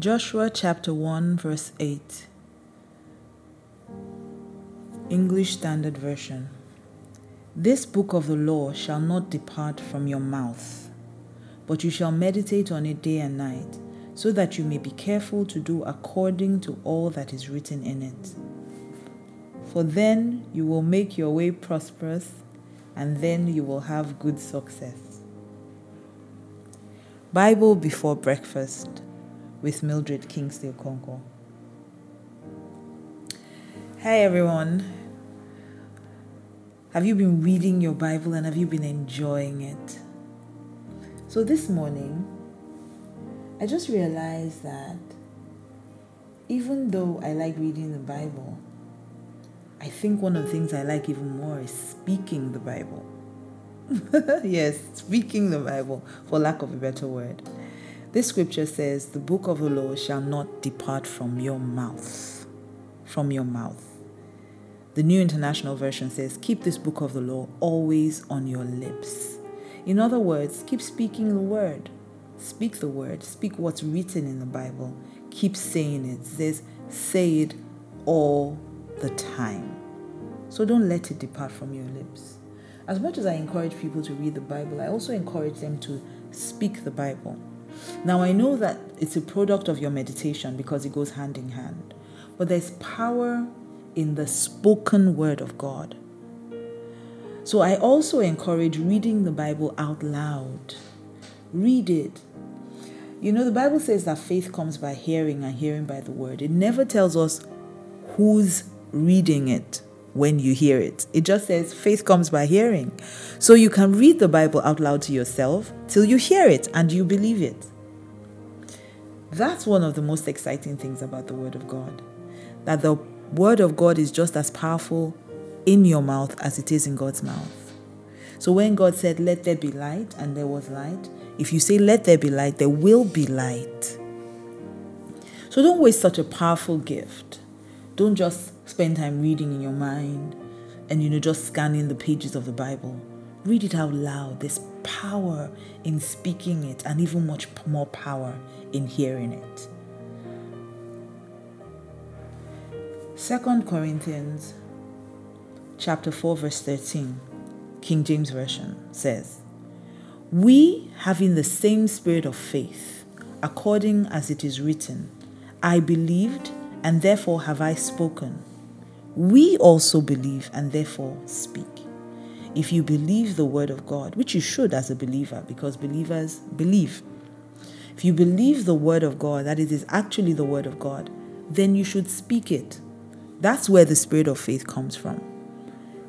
Joshua chapter 1, verse 8. English Standard Version. This book of the law shall not depart from your mouth, but you shall meditate on it day and night, so that you may be careful to do according to all that is written in it. For then you will make your way prosperous, and then you will have good success. Bible before breakfast with Mildred Kingsley Okonkwo. Hi everyone. Have you been reading your Bible and have you been enjoying it? So this morning, I just realized that even though I like reading the Bible, I think one of the things I like even more is speaking the Bible. yes, speaking the Bible, for lack of a better word. This scripture says, The book of the law shall not depart from your mouth. From your mouth. The New International Version says, Keep this book of the law always on your lips. In other words, keep speaking the word. Speak the word. Speak what's written in the Bible. Keep saying it. It says, Say it all the time. So don't let it depart from your lips. As much as I encourage people to read the Bible, I also encourage them to speak the Bible. Now, I know that it's a product of your meditation because it goes hand in hand, but there's power in the spoken word of God. So I also encourage reading the Bible out loud. Read it. You know, the Bible says that faith comes by hearing and hearing by the word. It never tells us who's reading it when you hear it. It just says faith comes by hearing. So you can read the Bible out loud to yourself till you hear it and you believe it. That's one of the most exciting things about the Word of God. That the word of God is just as powerful in your mouth as it is in God's mouth. So when God said, Let there be light, and there was light, if you say, Let there be light, there will be light. So don't waste such a powerful gift. Don't just spend time reading in your mind and, you know, just scanning the pages of the Bible. Read it out loud. There's power in speaking it, and even much more power in hearing it. Second Corinthians chapter 4 verse 13 King James version says We having the same spirit of faith according as it is written I believed and therefore have I spoken we also believe and therefore speak. If you believe the word of God which you should as a believer because believers believe. If you believe the word of God that it is actually the word of God then you should speak it. That's where the spirit of faith comes from.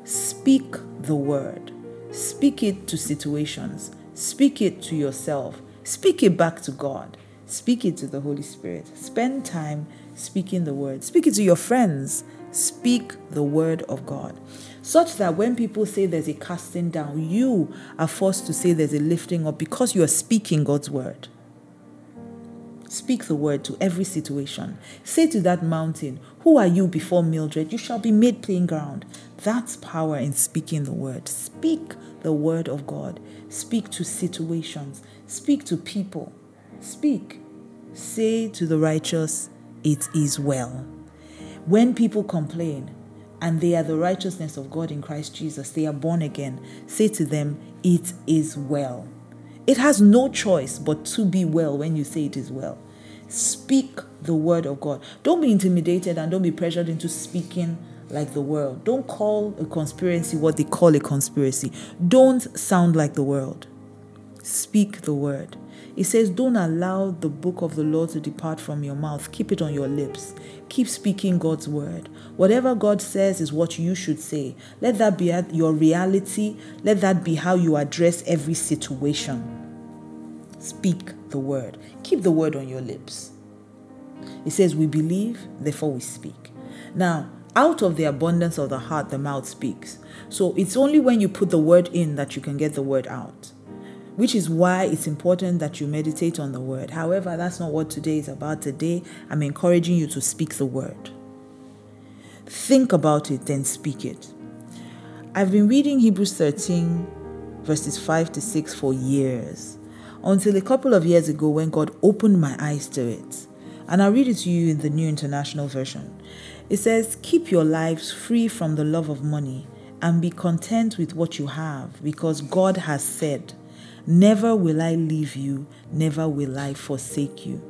Speak the word, speak it to situations, speak it to yourself, speak it back to God, speak it to the Holy Spirit. Spend time speaking the word, speak it to your friends, speak the word of God. Such that when people say there's a casting down, you are forced to say there's a lifting up because you are speaking God's word. Speak the word to every situation. Say to that mountain, Who are you before Mildred? You shall be made plain ground. That's power in speaking the word. Speak the word of God. Speak to situations. Speak to people. Speak. Say to the righteous, It is well. When people complain, and they are the righteousness of God in Christ Jesus, they are born again, say to them, It is well. It has no choice but to be well when you say it is well. Speak the word of God. Don't be intimidated and don't be pressured into speaking like the world. Don't call a conspiracy what they call a conspiracy. Don't sound like the world. Speak the word. It says, Don't allow the book of the Lord to depart from your mouth. Keep it on your lips. Keep speaking God's word. Whatever God says is what you should say. Let that be your reality. Let that be how you address every situation. Speak the word. Keep the word on your lips. It says, We believe, therefore we speak. Now, out of the abundance of the heart, the mouth speaks. So it's only when you put the word in that you can get the word out which is why it's important that you meditate on the word. However, that's not what today is about. Today, I'm encouraging you to speak the word. Think about it, then speak it. I've been reading Hebrews 13, verses 5 to 6 for years, until a couple of years ago when God opened my eyes to it. And I'll read it to you in the New International Version. It says, Keep your lives free from the love of money and be content with what you have, because God has said, Never will I leave you, never will I forsake you.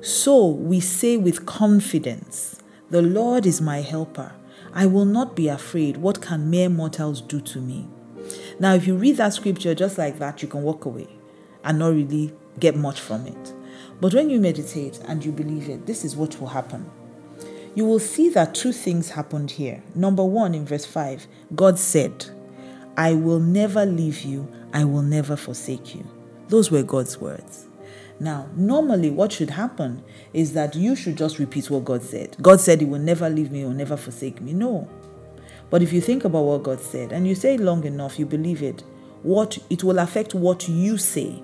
So we say with confidence, The Lord is my helper. I will not be afraid. What can mere mortals do to me? Now, if you read that scripture just like that, you can walk away and not really get much from it. But when you meditate and you believe it, this is what will happen. You will see that two things happened here. Number one, in verse 5, God said, I will never leave you, I will never forsake you. Those were God's words. Now, normally, what should happen is that you should just repeat what God said. God said, He will never leave me or never forsake me. No. But if you think about what God said and you say it long enough, you believe it, what it will affect what you say.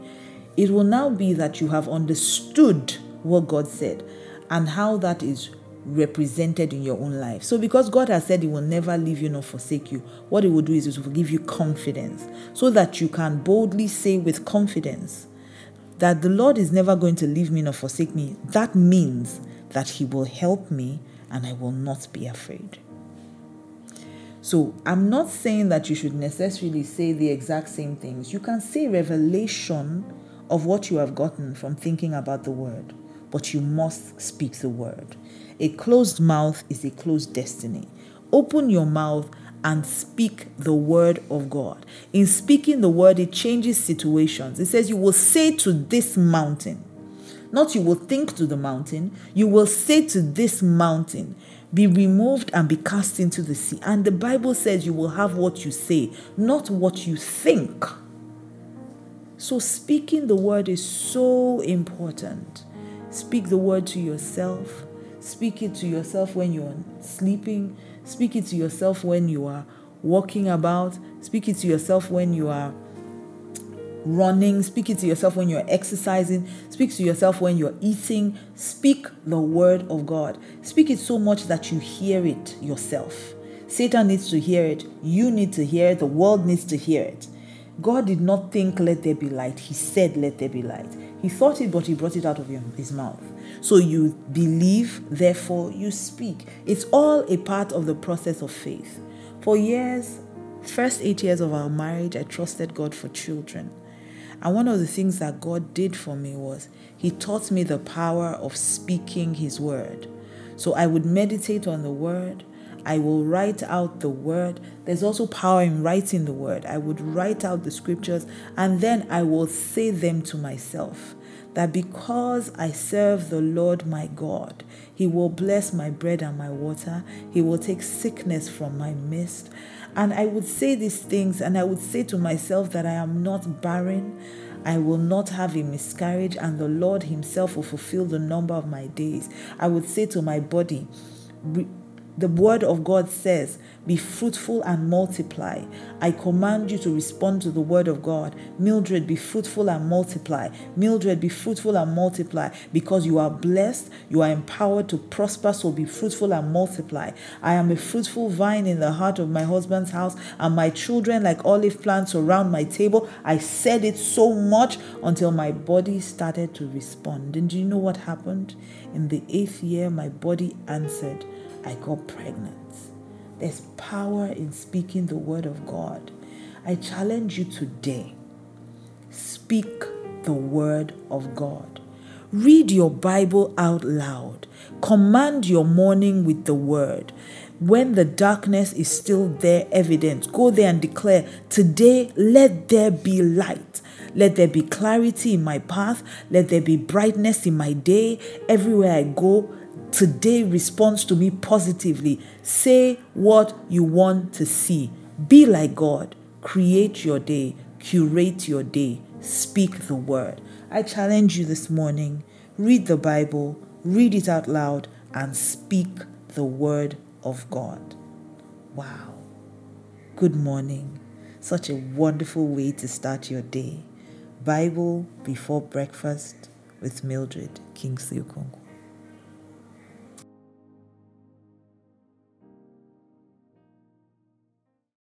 It will now be that you have understood what God said and how that is represented in your own life. So, because God has said He will never leave you nor forsake you, what He will do is He will give you confidence so that you can boldly say with confidence that the Lord is never going to leave me nor forsake me. That means that He will help me and I will not be afraid. So, I'm not saying that you should necessarily say the exact same things. You can say revelation of what you have gotten from thinking about the word, but you must speak the word. A closed mouth is a closed destiny. Open your mouth and speak the word of God. In speaking the word, it changes situations. It says, You will say to this mountain, not you will think to the mountain, you will say to this mountain, be removed and be cast into the sea. And the Bible says you will have what you say, not what you think. So, speaking the word is so important. Speak the word to yourself, Speak it to yourself when you're sleeping. Speak it to yourself when you are walking about. Speak it to yourself when you are running. Speak it to yourself when you're exercising. Speak to yourself when you're eating. Speak the word of God. Speak it so much that you hear it yourself. Satan needs to hear it. You need to hear it. The world needs to hear it. God did not think, let there be light. He said, let there be light. He thought it, but he brought it out of his mouth. So you believe, therefore you speak. It's all a part of the process of faith. For years, first eight years of our marriage, I trusted God for children. And one of the things that God did for me was He taught me the power of speaking His word. So I would meditate on the word. I will write out the word. There's also power in writing the word. I would write out the scriptures and then I will say them to myself that because I serve the Lord my God, He will bless my bread and my water. He will take sickness from my midst. And I would say these things, and I would say to myself that I am not barren. I will not have a miscarriage, and the Lord Himself will fulfill the number of my days. I would say to my body, the word of God says, Be fruitful and multiply. I command you to respond to the word of God. Mildred, be fruitful and multiply. Mildred, be fruitful and multiply because you are blessed, you are empowered to prosper, so be fruitful and multiply. I am a fruitful vine in the heart of my husband's house, and my children, like olive plants around my table. I said it so much until my body started to respond. And do you know what happened? In the eighth year, my body answered. I got pregnant. There's power in speaking the word of God. I challenge you today speak the word of God. Read your Bible out loud. Command your morning with the word. When the darkness is still there, evident, go there and declare, Today, let there be light. Let there be clarity in my path. Let there be brightness in my day. Everywhere I go, today responds to me positively. Say what you want to see. Be like God. Create your day. Curate your day. Speak the word. I challenge you this morning read the Bible, read it out loud, and speak the word of God. Wow. Good morning. Such a wonderful way to start your day. Bible before breakfast with Mildred Kingsley Okonkwo.